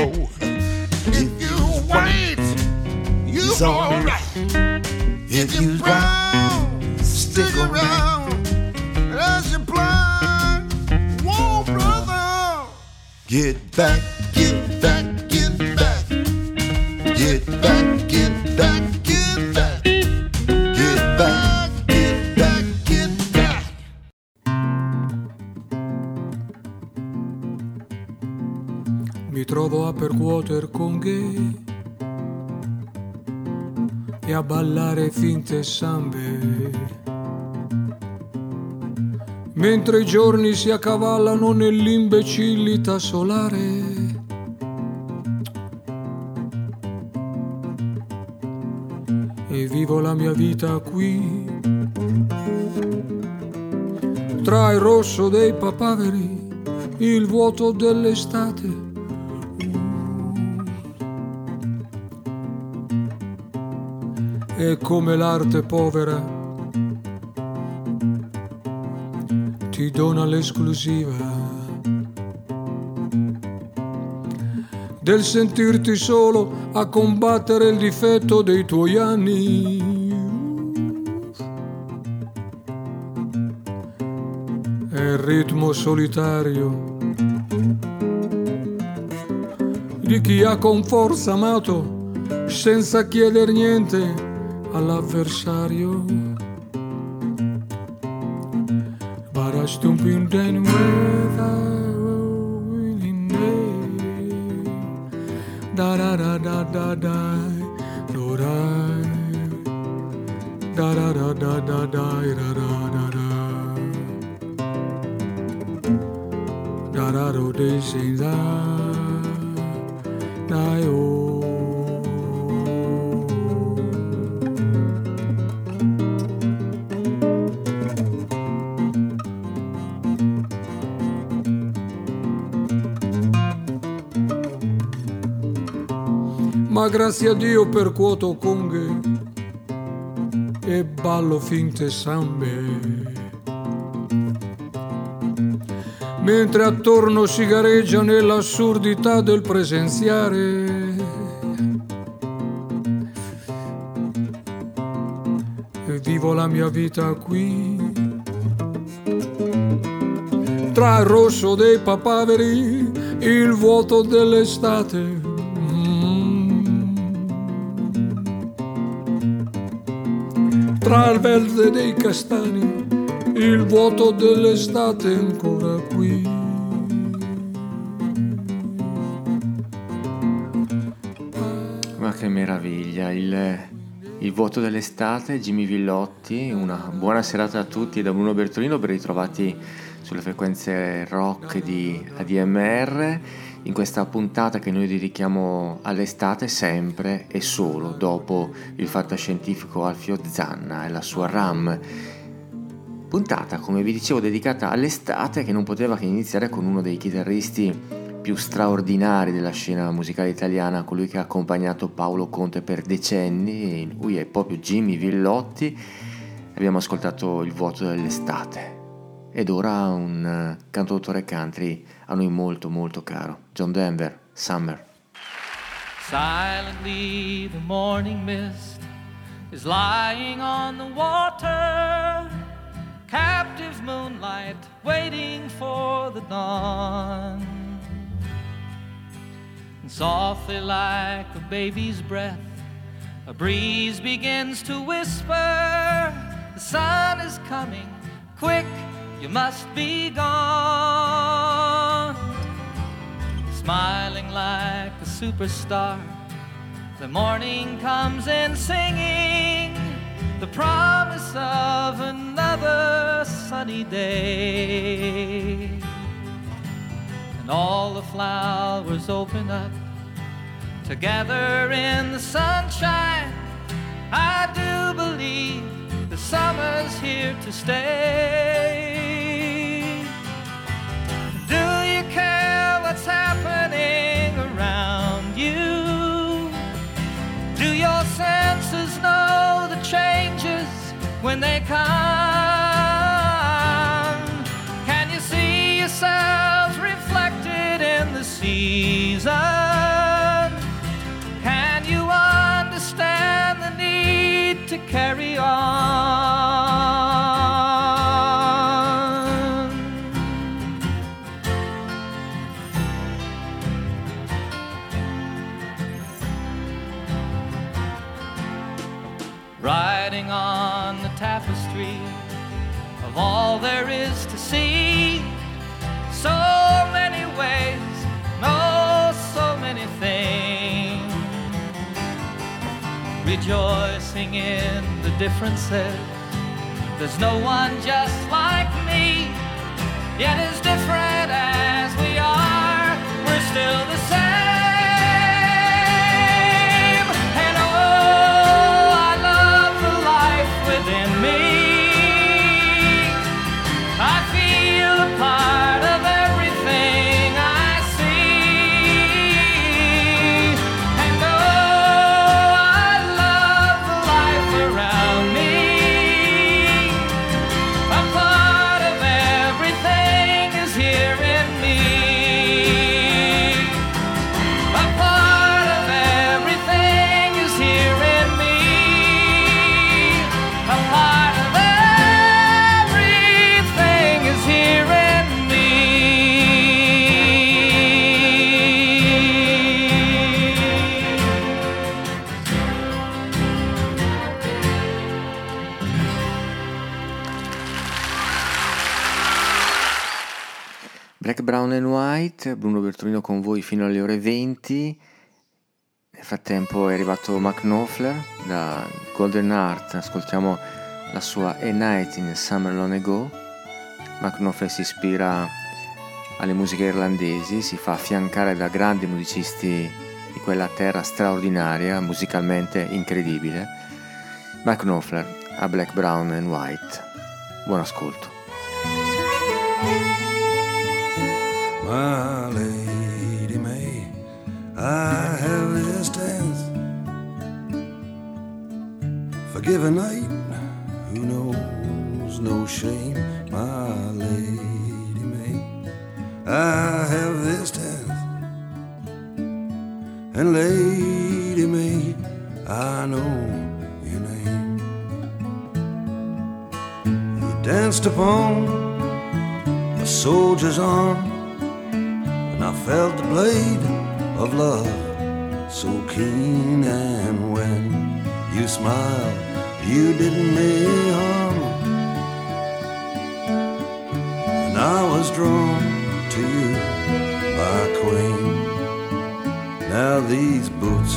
Crow. If you white, you It's all alright. If You brown, stick around. As you blind, whoa, brother, get back, ballare finte sambe. Mentre i giorni si accavallano nell'imbecillità solare. E vivo la mia vita qui. Tra il rosso dei papaveri, il vuoto dell'estate e come l'arte povera ti dona l'esclusiva del sentirti solo a combattere il difetto dei tuoi anni. E il ritmo solitario di chi ha con forza amato senza chiedere niente all'avversario. Baraste un pinten ueda da da da da da da grazie a Dio percuoto conghe e ballo finte sambe. Mentre attorno si gareggia nell'assurdità del presenziare. E vivo la mia vita qui. Tra il rosso dei papaveri, il vuoto dell'estate tra il verde dei castani, il vuoto dell'estate ancora qui. Ma che meraviglia, il, il vuoto dell'estate, Jimmy Villotti, una buona serata a tutti da Bruno Bertolino, ben ritrovati sulle frequenze rock di ADMR in questa puntata che noi dedichiamo all'estate sempre e solo dopo il fantascientifico Alfio Zanna e la sua RAM. Puntata, come vi dicevo, dedicata all'estate che non poteva che iniziare con uno dei chitarristi più straordinari della scena musicale italiana, colui che ha accompagnato Paolo Conte per decenni, lui è proprio Jimmy Villotti. Abbiamo ascoltato Il vuoto dell'estate. Ed ora un cantautore country a noi molto molto caro, John Denver, Summer. Silently the morning mist is lying on the water, captive moonlight waiting for the dawn. And softly like a baby's breath, a breeze begins to whisper, the sun is coming, quick you must be gone. Smiling like a superstar, the morning comes in singing the promise of another sunny day. And all the flowers open up together in the sunshine. I do believe the summer's here to stay. Do you care what's happening around you? Do your senses know the changes when they come? Can you see yourselves reflected in the season? Of all there is to see. So many ways, know so many things. Rejoicing in the differences. There's no one just like me, yet is different And White, Bruno Bertolino con voi fino alle ore 20. Nel frattempo è arrivato Mark Knopfler da Golden Heart, ascoltiamo la sua A Night in Summer Long Ago. Mark Knopfler si ispira alle musiche irlandesi, si fa affiancare da grandi musicisti di quella terra straordinaria, musicalmente incredibile. Mark Knopfler a Black, Brown and White. Buon ascolto. my Lady May, I have this dance. Forgive a night who knows no shame, my Lady May. I have this dance. And Lady May, I know your name. You danced upon a soldier's arm felt the blade of love so keen. And when you smiled, you didn't me harm. And I was drawn to you by Queen. Now these boots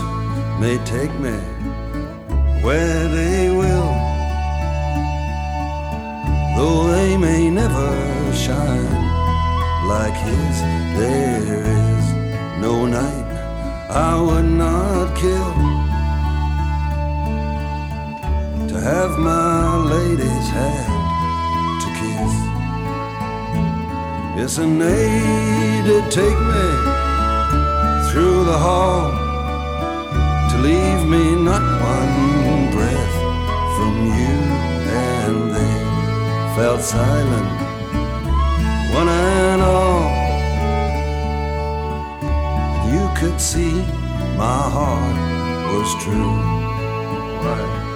may take me where they will, though they may never shine like his. There is no night I would not kill to have my lady's hand to kiss. Yes, and they did take me through the hall to leave me not one breath from you, and they felt silent, one and all. You could see my heart was true. Right.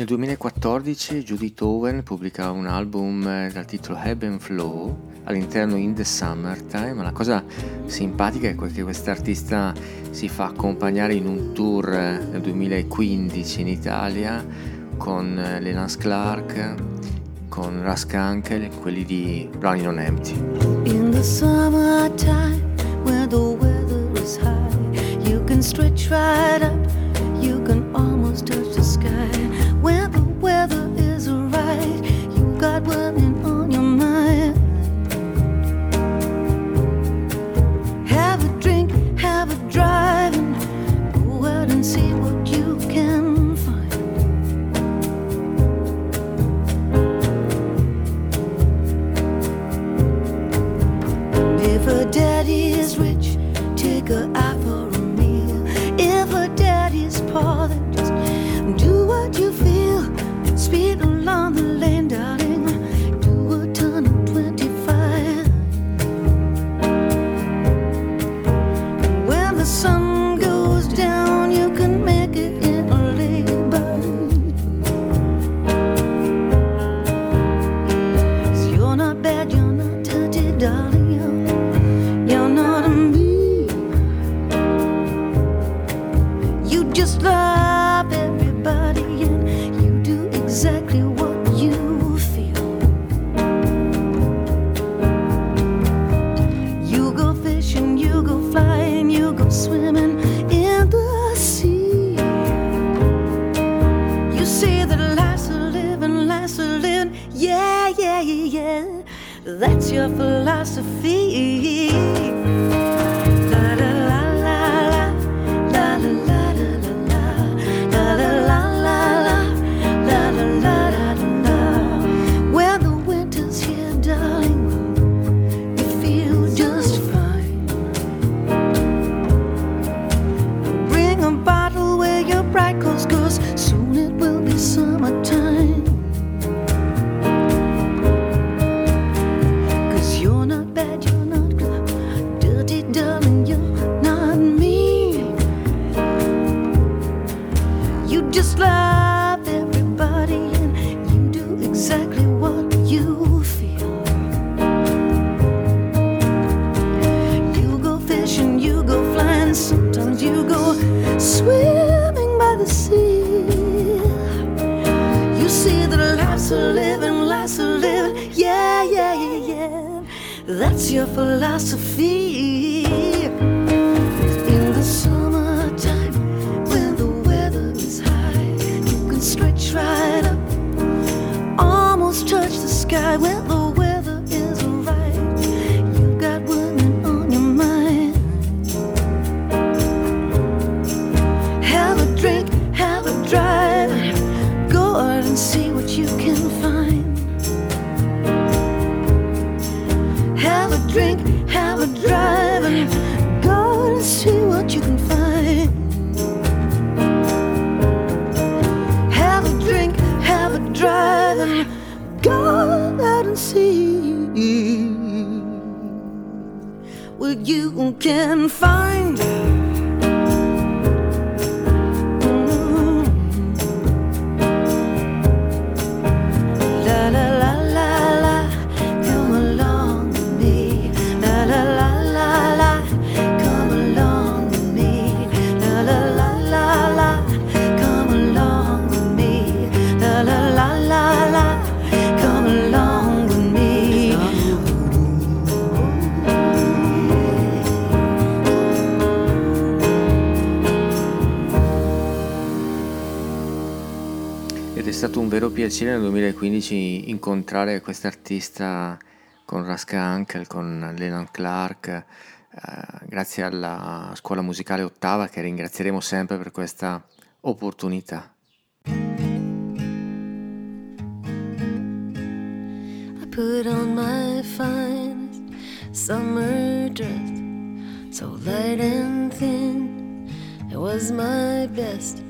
Nel 2014 Judith Owen pubblica un album eh, dal titolo Ebb and Flow all'interno In the Summertime. La cosa simpatica è che quest'artista si fa accompagnare in un tour eh, nel 2015 in Italia con eh, Lenance Clark, con Russ Kunkel, quelli di Running on Empty. In the summertime, where the weather is high, you can stretch right up, se swimming by the sea. You see that life's a living, life's a living, yeah, yeah, yeah, yeah. That's your philosophy. you can find piacere nel 2015 incontrare questa artista con Raska Ankel, con Lenon Clark, eh, grazie alla scuola musicale Ottava che ringrazieremo sempre per questa opportunità. I put on my finest summer dress, so light and thin, it was my best.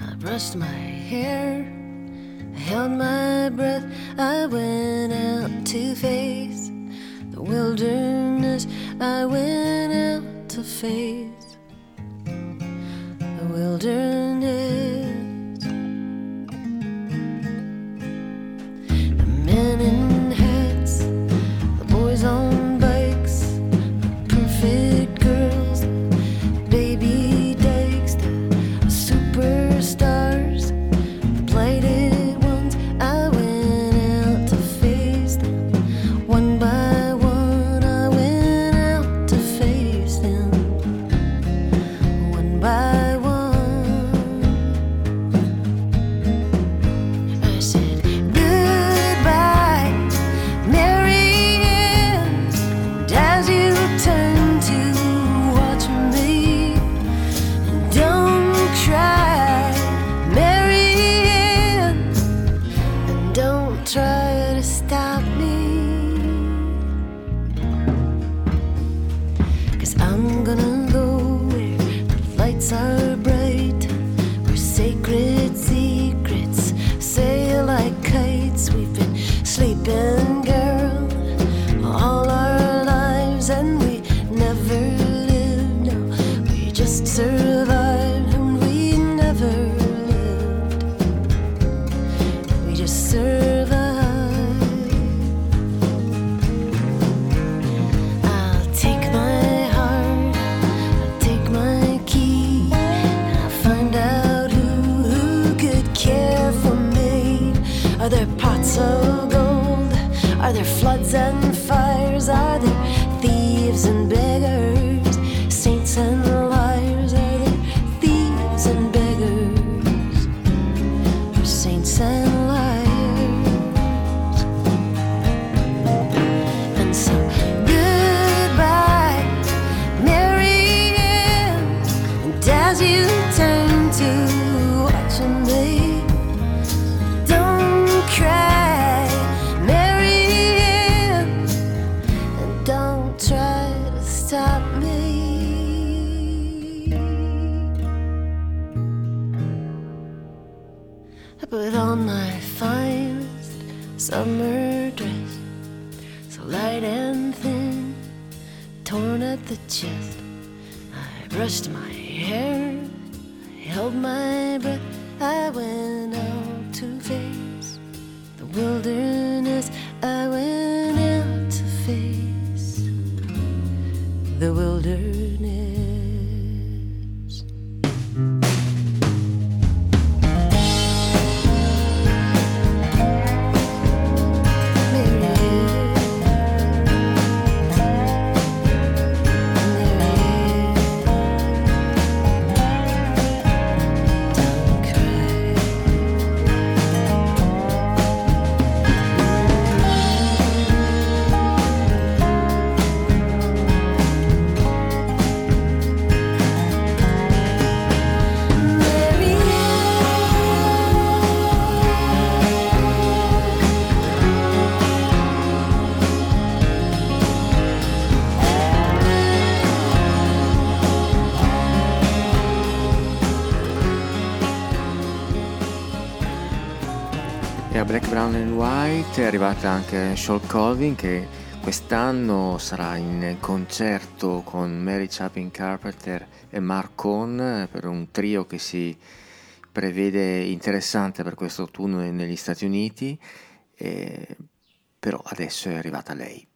I brushed my hair. I held my breath, I went out to face the wilderness, I went out to face the wilderness. Black, Brown and White è arrivata anche Shawl Colvin che quest'anno sarà in concerto con Mary Chapin Carpenter e Mark Cohn per un trio che si prevede interessante per questo autunno negli Stati Uniti, però adesso è arrivata lei.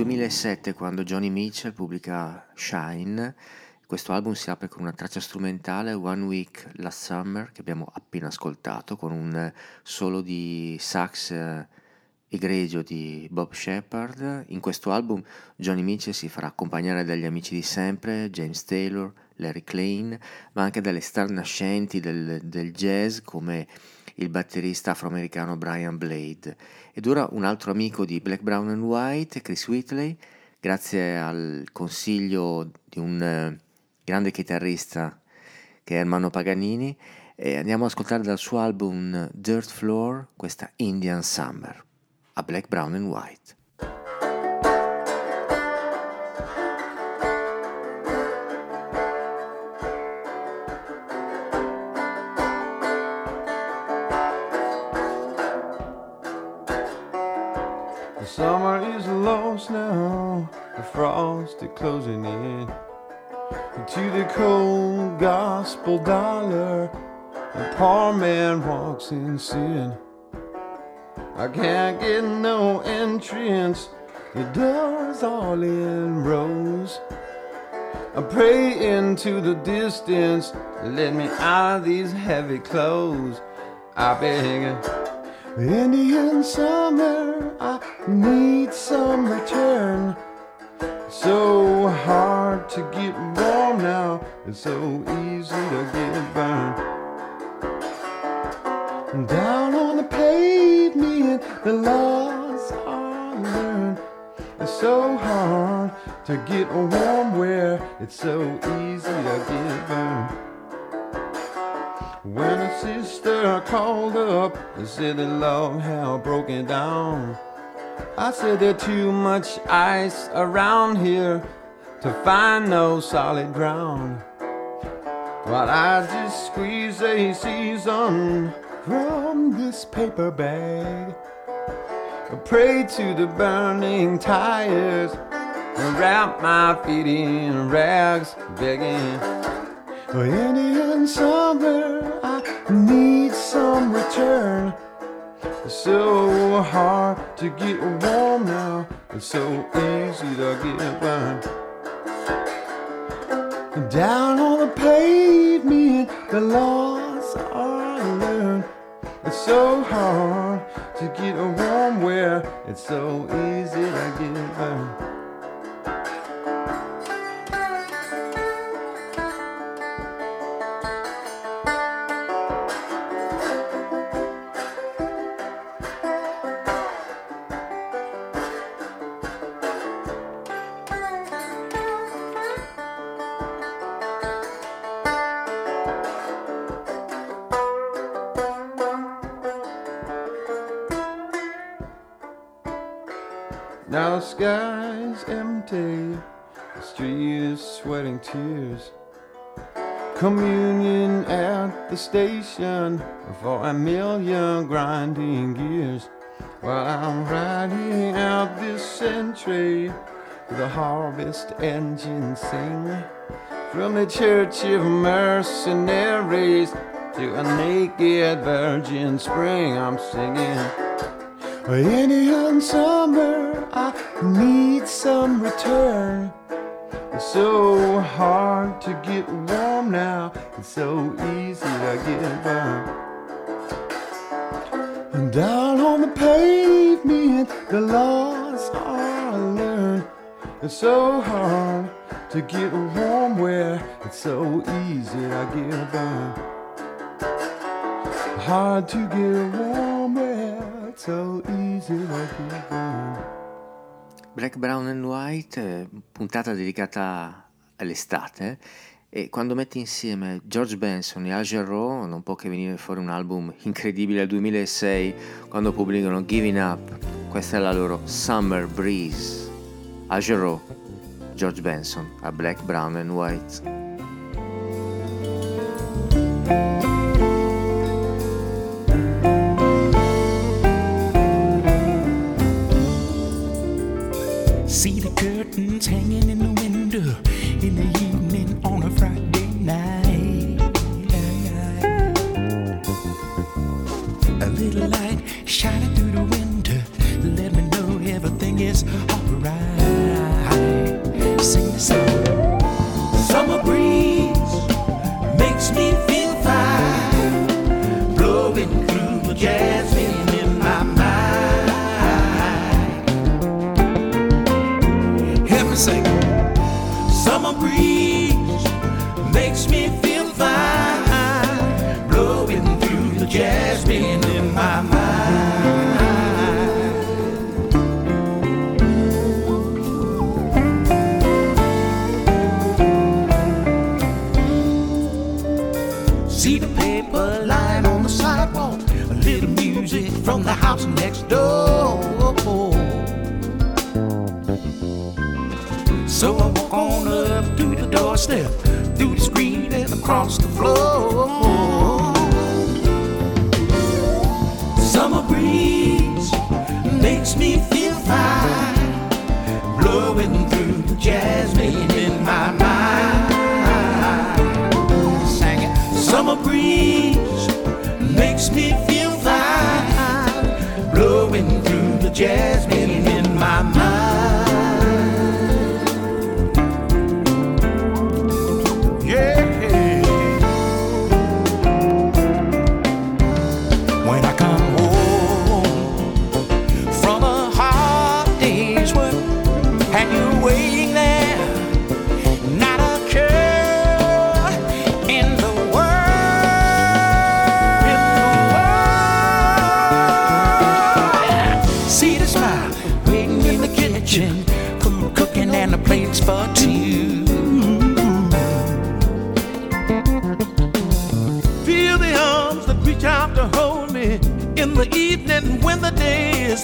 2007 quando Johnny Mitchell pubblica Shine. Questo album si apre con una traccia strumentale One Week Last Summer che abbiamo appena ascoltato con un solo di sax eh, egregio di Bob Shepard. In questo album Johnny Mitchell si farà accompagnare dagli amici di sempre, James Taylor, Larry Klein, ma anche dalle star nascenti del, del jazz come il batterista afroamericano Brian Blade. Ed ora un altro amico di Black, Brown and White, Chris Whitley, grazie al consiglio di un eh, grande chitarrista che è Ermanno Paganini, e andiamo ad ascoltare dal suo album Dirt Floor questa Indian Summer, a Black, Brown and White. Man walks in sin. I can't get no entrance, the door's all in rows. I pray into the distance, let me out of these heavy clothes. I beg. Indian summer, I need some return. So hard to get warm now, it's so easy to get burned. Down on the pavement, the laws are learned. It's so hard to get warm where it's so easy to get burned. When a sister called up and said the love had broken down, I said there's too much ice around here to find no solid ground. But I just squeeze a season from this paper bag. I pray to the burning tires and wrap my feet in rags, begging. for Indian summer, I need some return. It's so hard to get warm now. It's so easy to get burned. Down on the pavement, the laws are. It's so hard to get a warm where it's so easy to get burned. Now the sky's empty, the street is sweating tears. Communion at the station for a million grinding gears. While I'm riding out this century, the harvest engines sing. From the church of mercenaries to a naked virgin spring, I'm singing. Indian summer, I need some return. It's so hard to get warm now. It's so easy to get burned. And down on the pavement, the laws are learned. It's so hard to get warm where it's so easy to get burned. Hard to get warm where it's so easy to get. Black, Brown and White, eh, puntata dedicata all'estate e quando metti insieme George Benson e Al Jarreau non può che venire fuori un album incredibile al 2006 quando pubblicano Giving Up, questa è la loro Summer Breeze. Al Jarreau, George Benson a Black, Brown and White. Doorstep, through the screen and across the floor. Summer breeze makes me feel fine, blowing through the jasmine in my mind. Summer breeze makes me feel fine, blowing through the jasmine in my mind.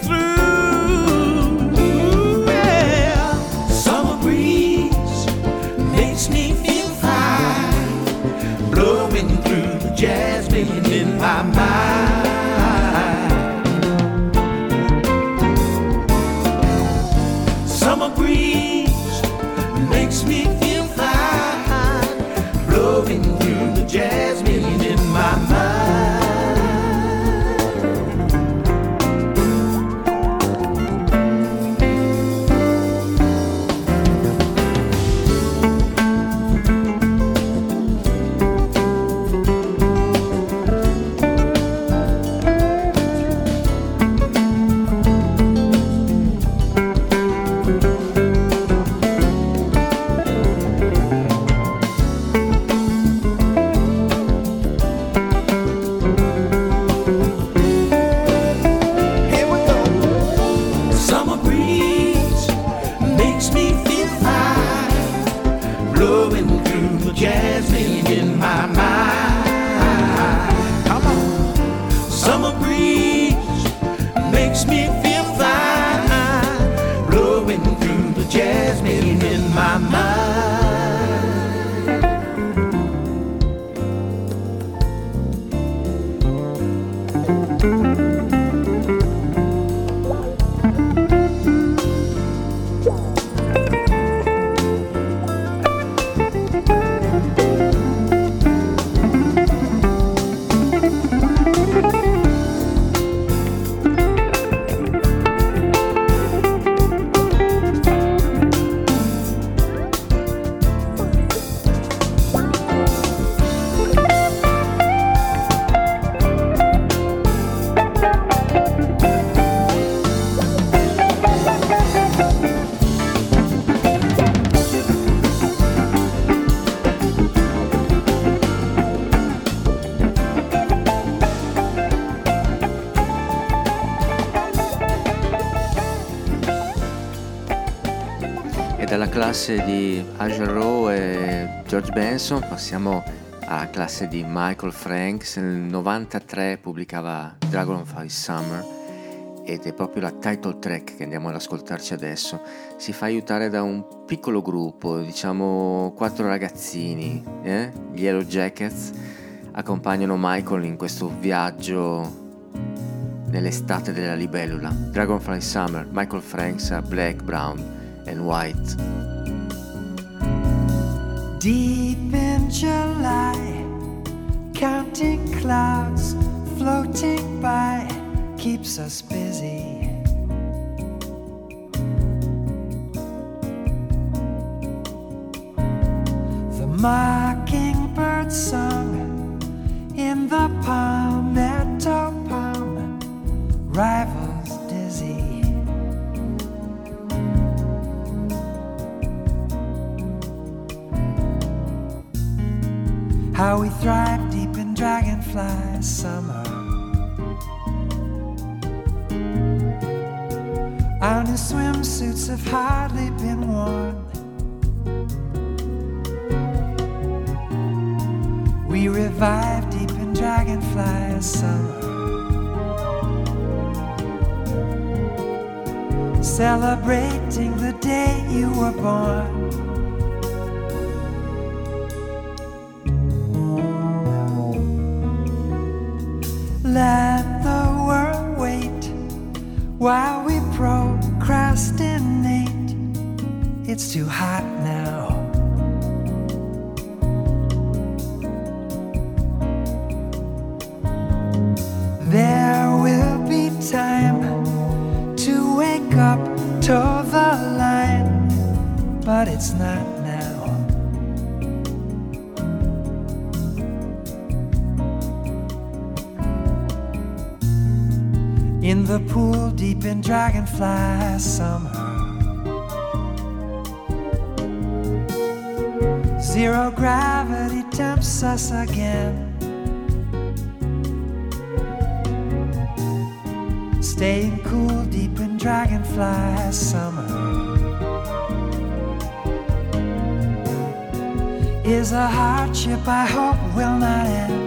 Through. Classe di Rowe e George Benson passiamo alla classe di Michael Franks. Nel 93 pubblicava Dragonfly Summer ed è proprio la title track che andiamo ad ascoltarci adesso. Si fa aiutare da un piccolo gruppo, diciamo quattro ragazzini, eh? gli Yellow Jackets, accompagnano Michael in questo viaggio nell'estate della libellula. Dragonfly Summer, Michael Franks a Black, Brown and White. Deep in July, counting clouds floating by keeps us busy. The mockingbird sung in the palmetto palm How we thrive deep in dragonfly summer. Our new swimsuits have hardly been worn. We revive deep in dragonfly summer. Celebrating the day you were born. Let the world wait while we procrastinate. It's too hot now. In the pool deep in dragonfly summer. Zero gravity tempts us again. Staying cool deep in dragonfly summer is a hardship I hope will not end.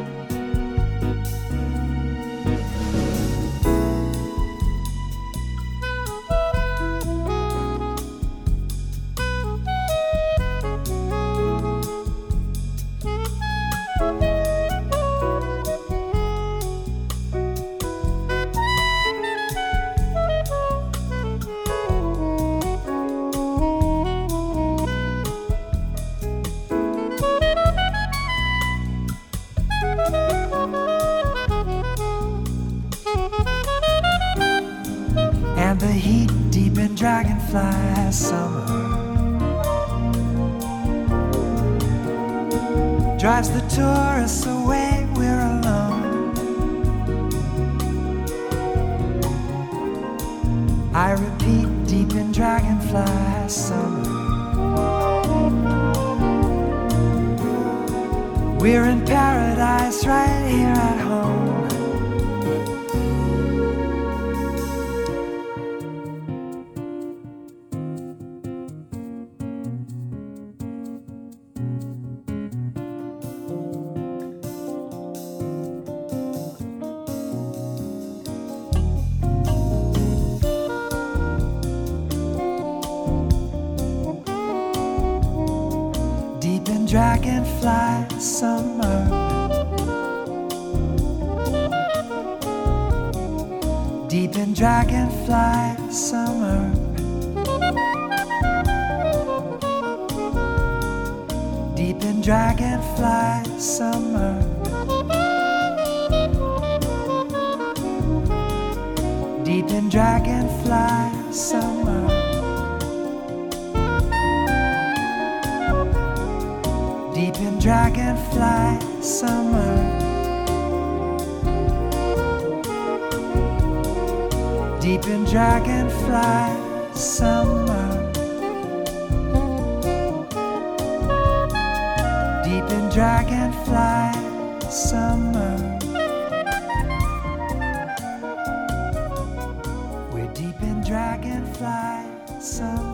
some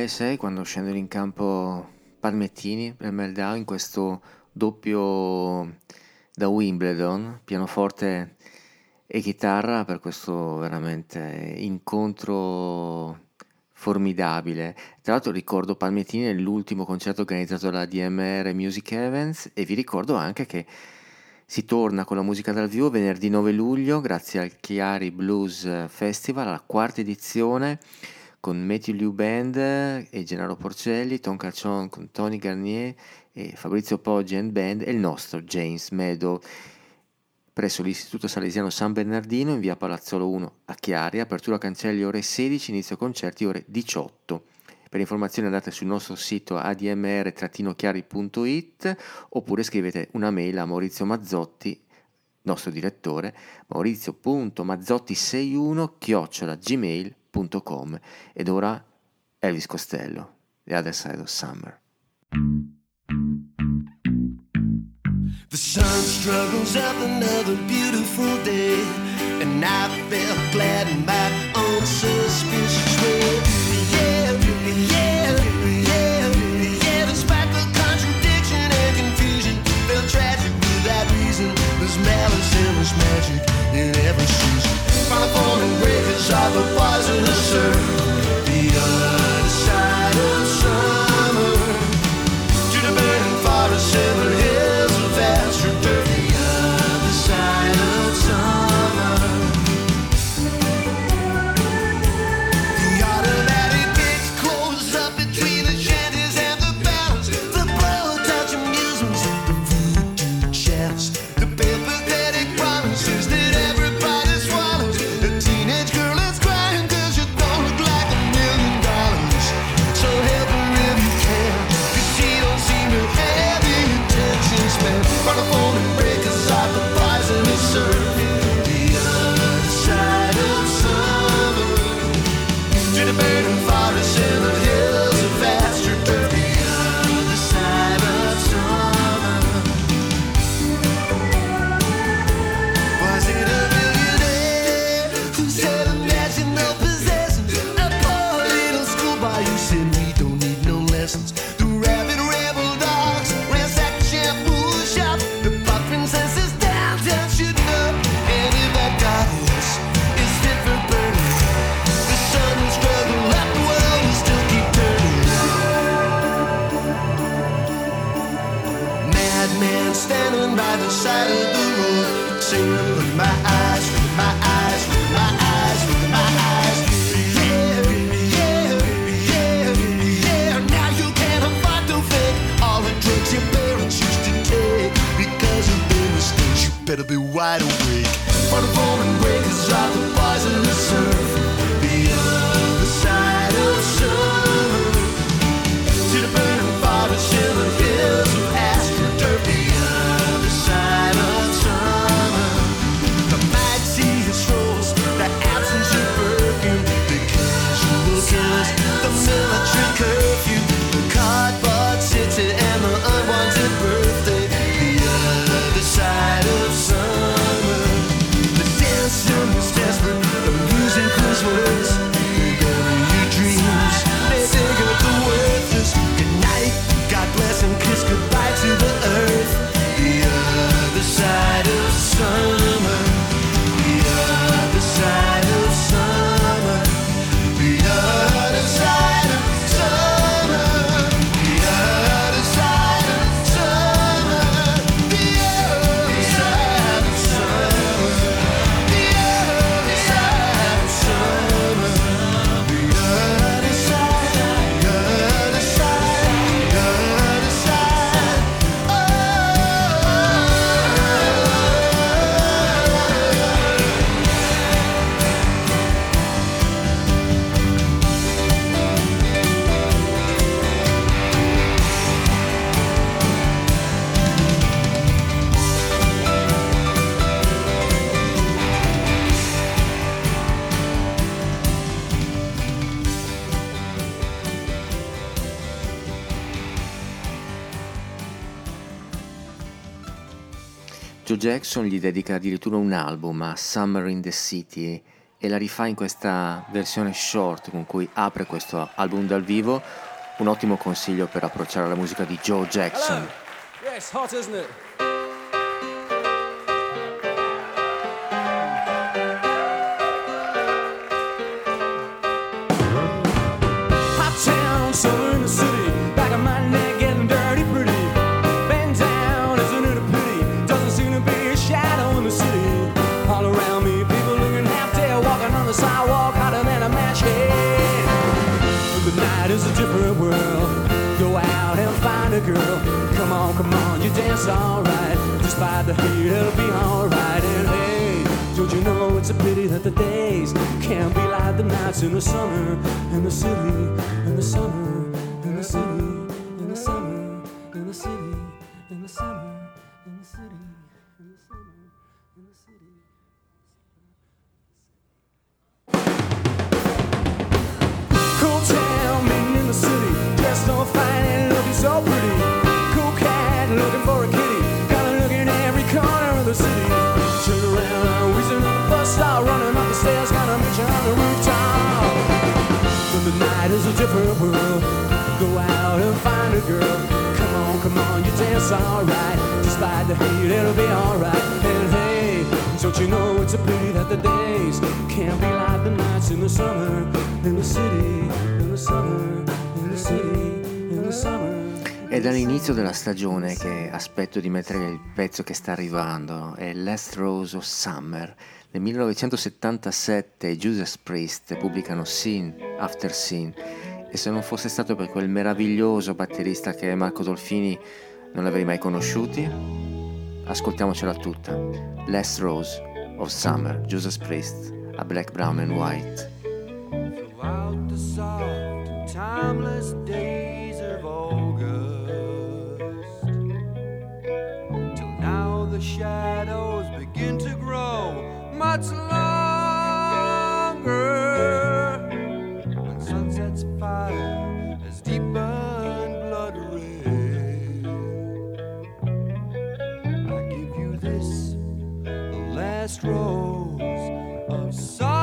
2006 quando scendono in campo Palmettini e Meldau in questo doppio da Wimbledon, pianoforte e chitarra per questo veramente incontro formidabile. Tra l'altro ricordo Palmettini nell'ultimo concerto organizzato dalla DMR Music Events e vi ricordo anche che si torna con la musica dal vivo venerdì 9 luglio grazie al Chiari Blues Festival, alla quarta edizione con Matthew Liu Band e Gennaro Porcelli, Tom Caccion con Tony Garnier e Fabrizio Poggi and Band e il nostro James Meadow presso l'Istituto Salesiano San Bernardino in via Palazzolo 1 a Chiari, apertura cancelli ore 16, inizio concerti ore 18. Per informazioni andate sul nostro sito admr-chiari.it oppure scrivete una mail a Maurizio Mazzotti, nostro direttore, maurizio.mazzotti61 chiocciola gmail.com www.radiocostello.com ed ora Elvis Costello, The Other Side of Summer. The sun struggles up another beautiful day, and I felt glad in my own suspicious way. there is magic in every season. Find the form and wave his other the surf. The other. Joe Jackson gli dedica addirittura un album a Summer in the City e la rifà in questa versione short con cui apre questo album dal vivo. Un ottimo consiglio per approcciare la musica di Joe Jackson. Hello. Yeah, hot, isn't it? Different world. Go out and find a girl. Come on, come on, you dance alright. Despite the heat, it'll be alright. And hey, don't you know it's a pity that the days can't be like the nights in the summer, in the city, in the summer, pezzo che sta arrivando, è Last Rose of Summer. Nel 1977 i Judas Priest pubblicano Scene After Scene e se non fosse stato per quel meraviglioso batterista che è Marco Dolfini non l'avrei mai conosciuti? Ascoltiamocela tutta. Last Rose of Summer, Judas Priest, a Black, Brown and White. Shadows begin to grow much longer. When sunset's fire has deepened blood red, I give you this, the last rose of summer.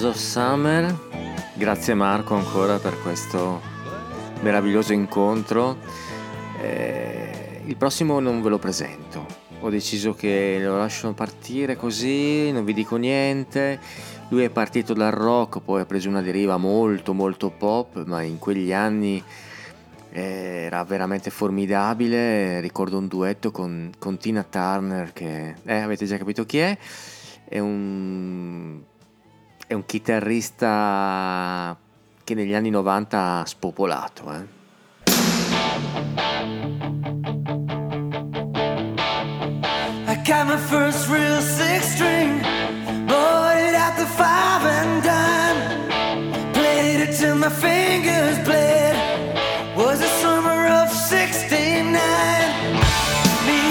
Rose of Summer. Grazie Marco ancora per questo meraviglioso incontro. Eh, il prossimo non ve lo presento. Ho deciso che lo lascio partire così, non vi dico niente. Lui è partito dal rock, poi ha preso una deriva molto molto pop, ma in quegli anni era veramente formidabile. Ricordo un duetto con, con Tina Turner che eh, avete già capito chi è. È un è un chitarrista che negli anni 90 ha spopolato. Eh. I got my first real six string, bought it at the five and dime. Played it till my fingers bled. Was the summer of '69. Me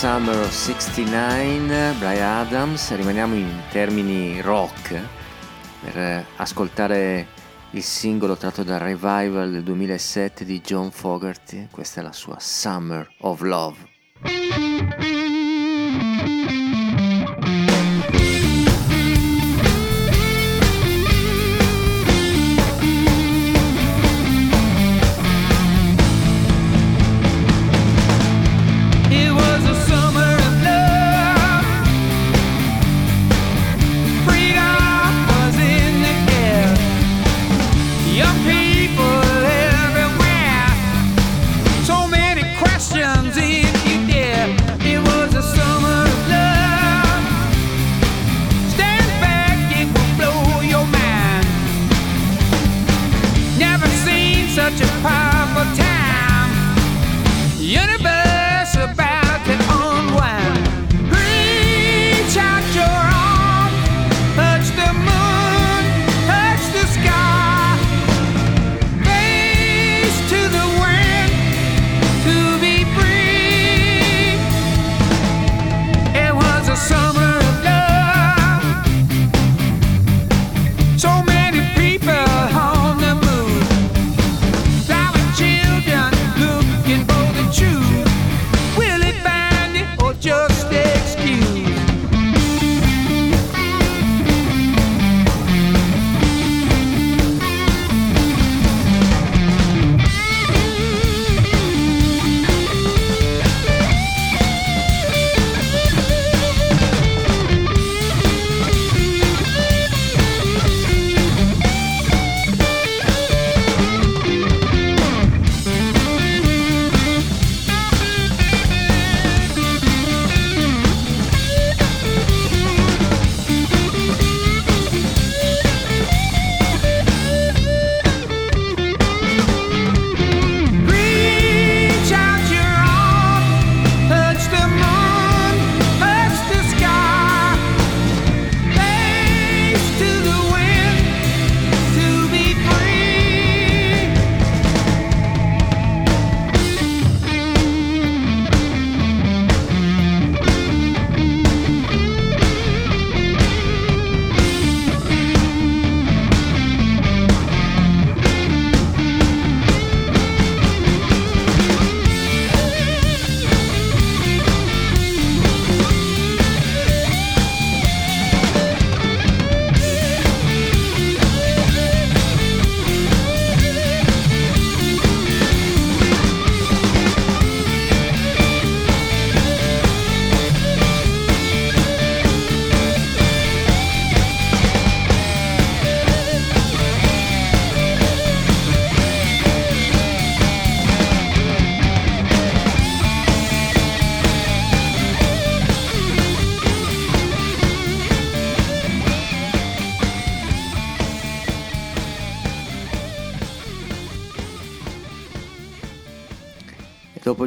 Summer of 69, Brian Adams, rimaniamo in termini rock per ascoltare il singolo tratto dal revival del 2007 di John Fogerty, questa è la sua Summer of Love.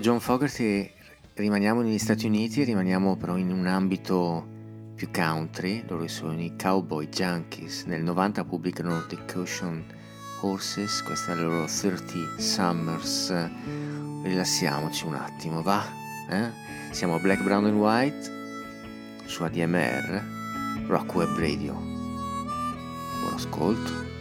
John Fogerty rimaniamo negli Stati Uniti, rimaniamo però in un ambito più country, loro sono i Cowboy Junkies, nel 90 pubblicano The Cushion Horses, questa è la loro 30 Summers, rilassiamoci un attimo, va? Eh? Siamo a Black, Brown and White su ADMR, Rock Web Radio. Buon ascolto.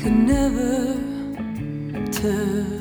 could never turn.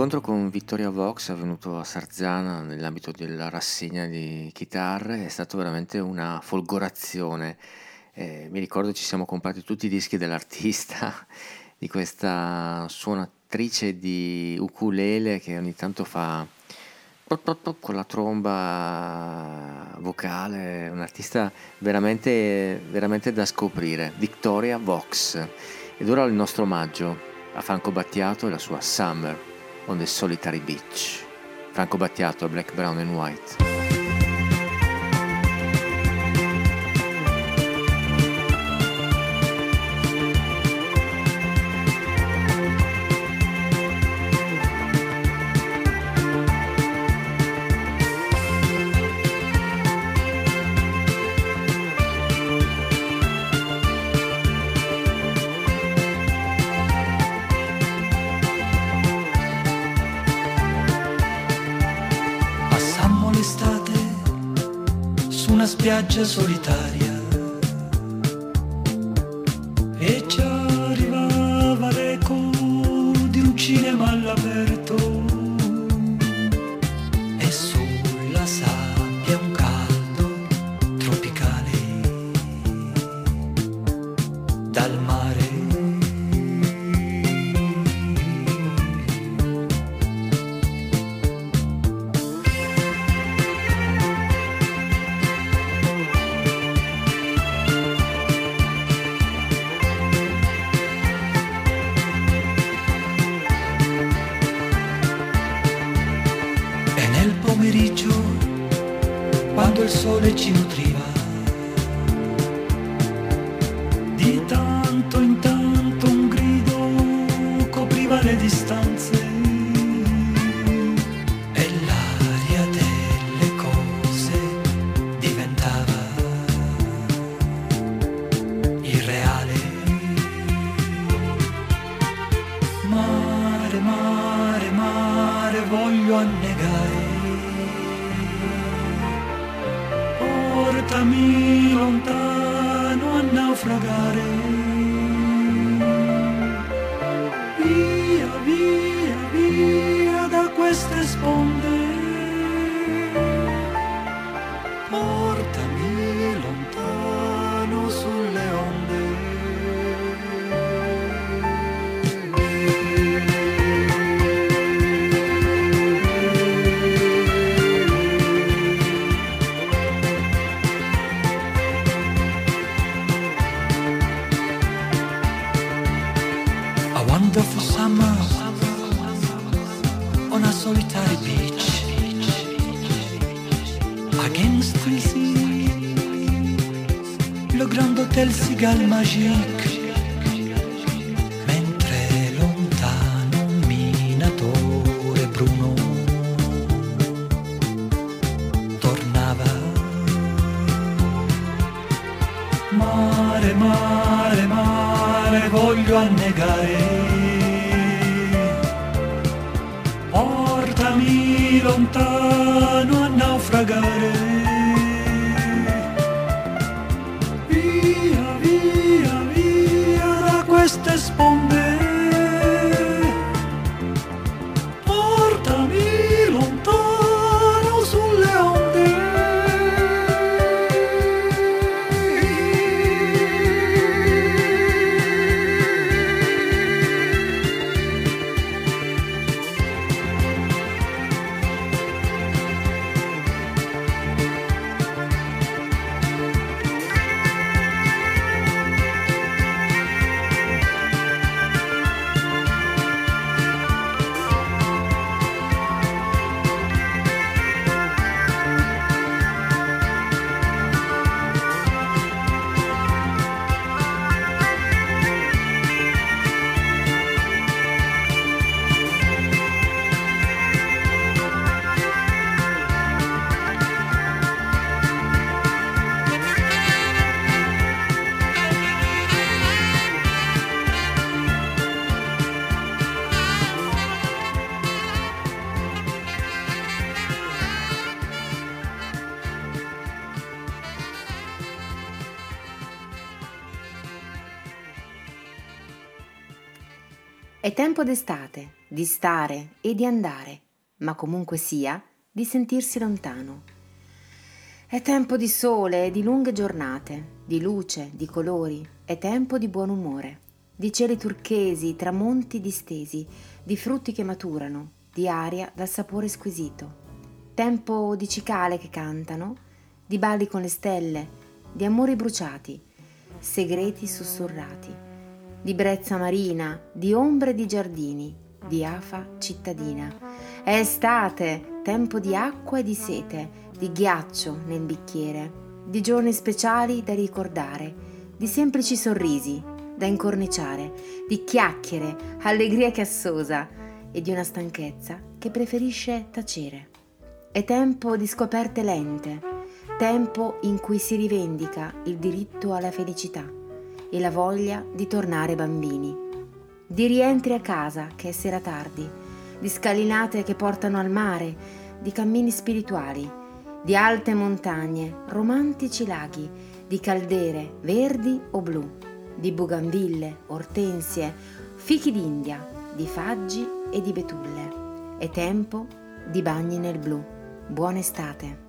L'incontro con Vittoria Vox avvenuto a Sarzana nell'ambito della rassegna di chitarre è stato veramente una folgorazione. Eh, mi ricordo ci siamo comprati tutti i dischi dell'artista, di questa suonatrice di ukulele che ogni tanto fa con la tromba vocale, un artista veramente, veramente da scoprire, Victoria Vox. Ed ora il nostro omaggio a Franco Battiato e la sua Summer on the Solitary Beach. Franco Battiato, Black, Brown and White. Su una égale magique lest it's tempo d'estate, di stare e di andare, ma comunque sia, di sentirsi lontano. È tempo di sole e di lunghe giornate, di luce, di colori, è tempo di buon umore, di cieli turchesi, tramonti distesi, di frutti che maturano, di aria dal sapore squisito. Tempo di cicale che cantano, di balli con le stelle, di amori bruciati, segreti sussurrati di brezza marina, di ombre di giardini, di afa cittadina. È estate, tempo di acqua e di sete, di ghiaccio nel bicchiere, di giorni speciali da ricordare, di semplici sorrisi da incorniciare, di chiacchiere, allegria che assosa e di una stanchezza che preferisce tacere. È tempo di scoperte lente, tempo in cui si rivendica il diritto alla felicità e la voglia di tornare bambini, di rientri a casa che è sera tardi, di scalinate che portano al mare, di cammini spirituali, di alte montagne, romantici laghi, di caldere verdi o blu, di bugambille, ortensie, fichi d'India, di faggi e di betulle. È tempo di bagni nel blu. Buona estate.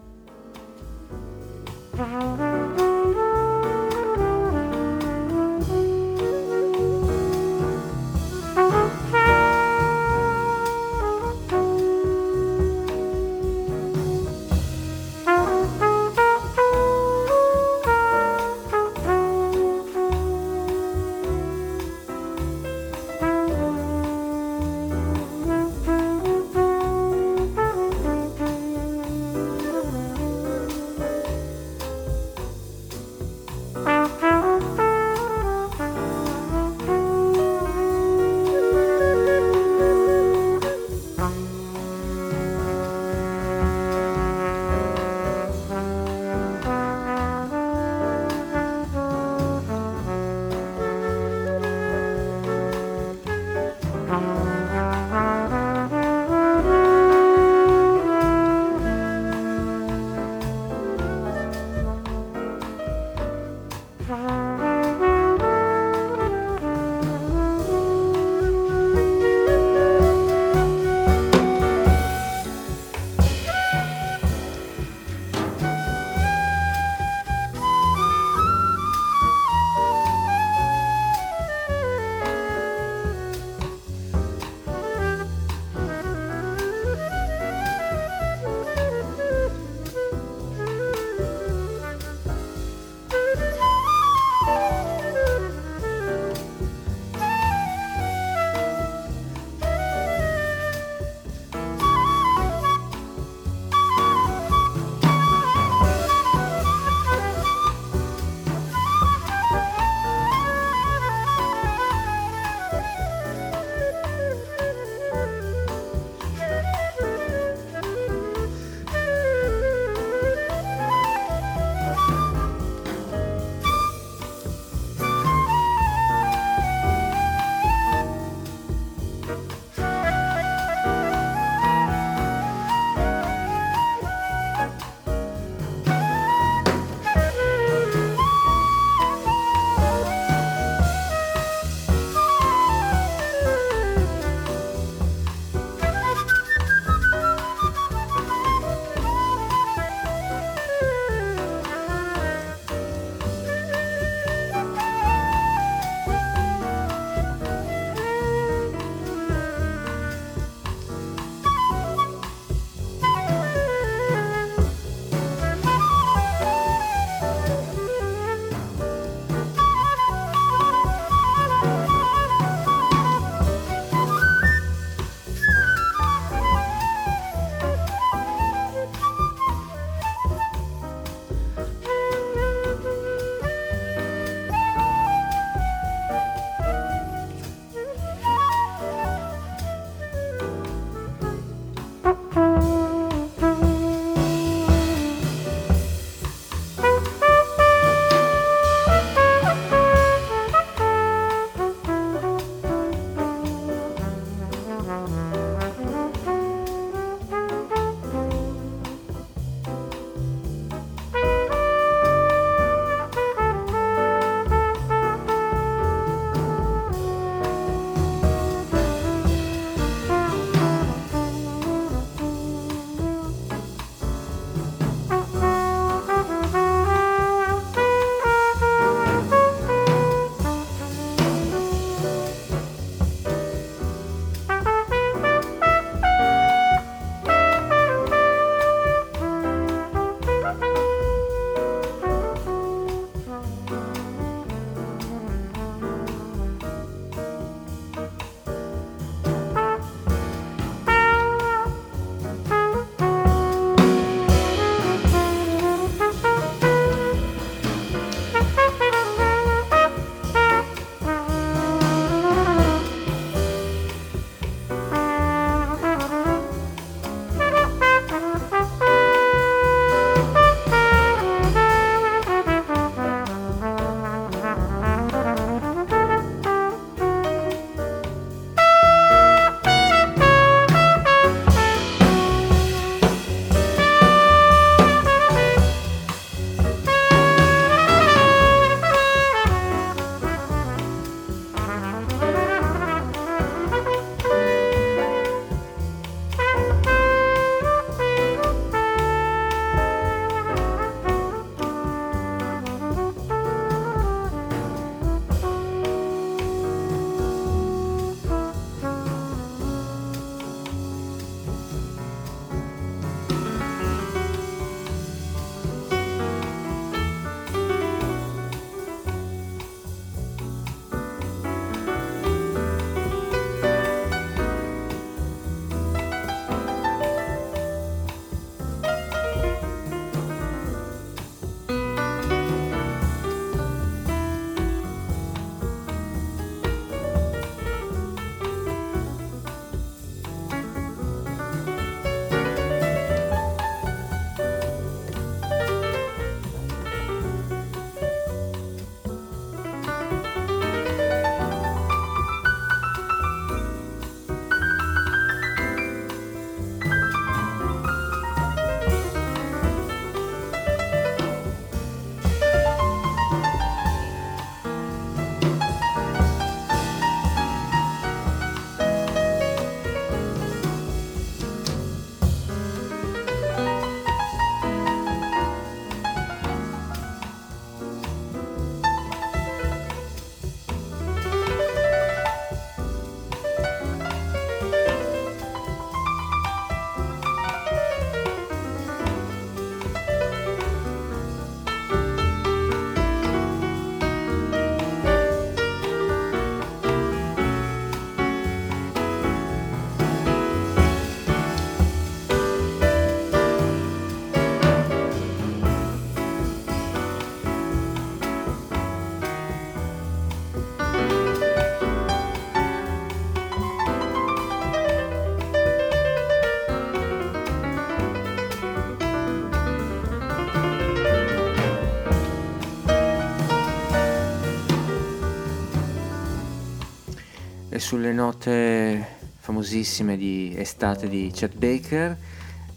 Sulle note famosissime di estate di Chet Baker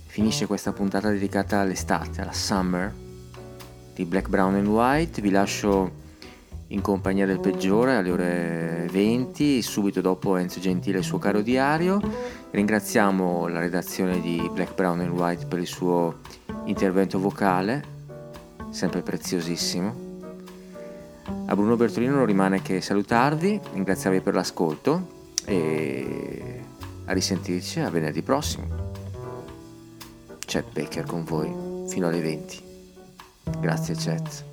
finisce questa puntata dedicata all'estate, alla summer di Black, Brown and White. Vi lascio in compagnia del peggiore alle ore 20, subito dopo Enzo Gentile e il suo caro diario. Ringraziamo la redazione di Black, Brown and White per il suo intervento vocale, sempre preziosissimo. A Bruno Bertolino non rimane che salutarvi, ringraziarvi per l'ascolto e a risentirci a venerdì prossimo. Chet Baker con voi fino alle 20. Grazie Chet.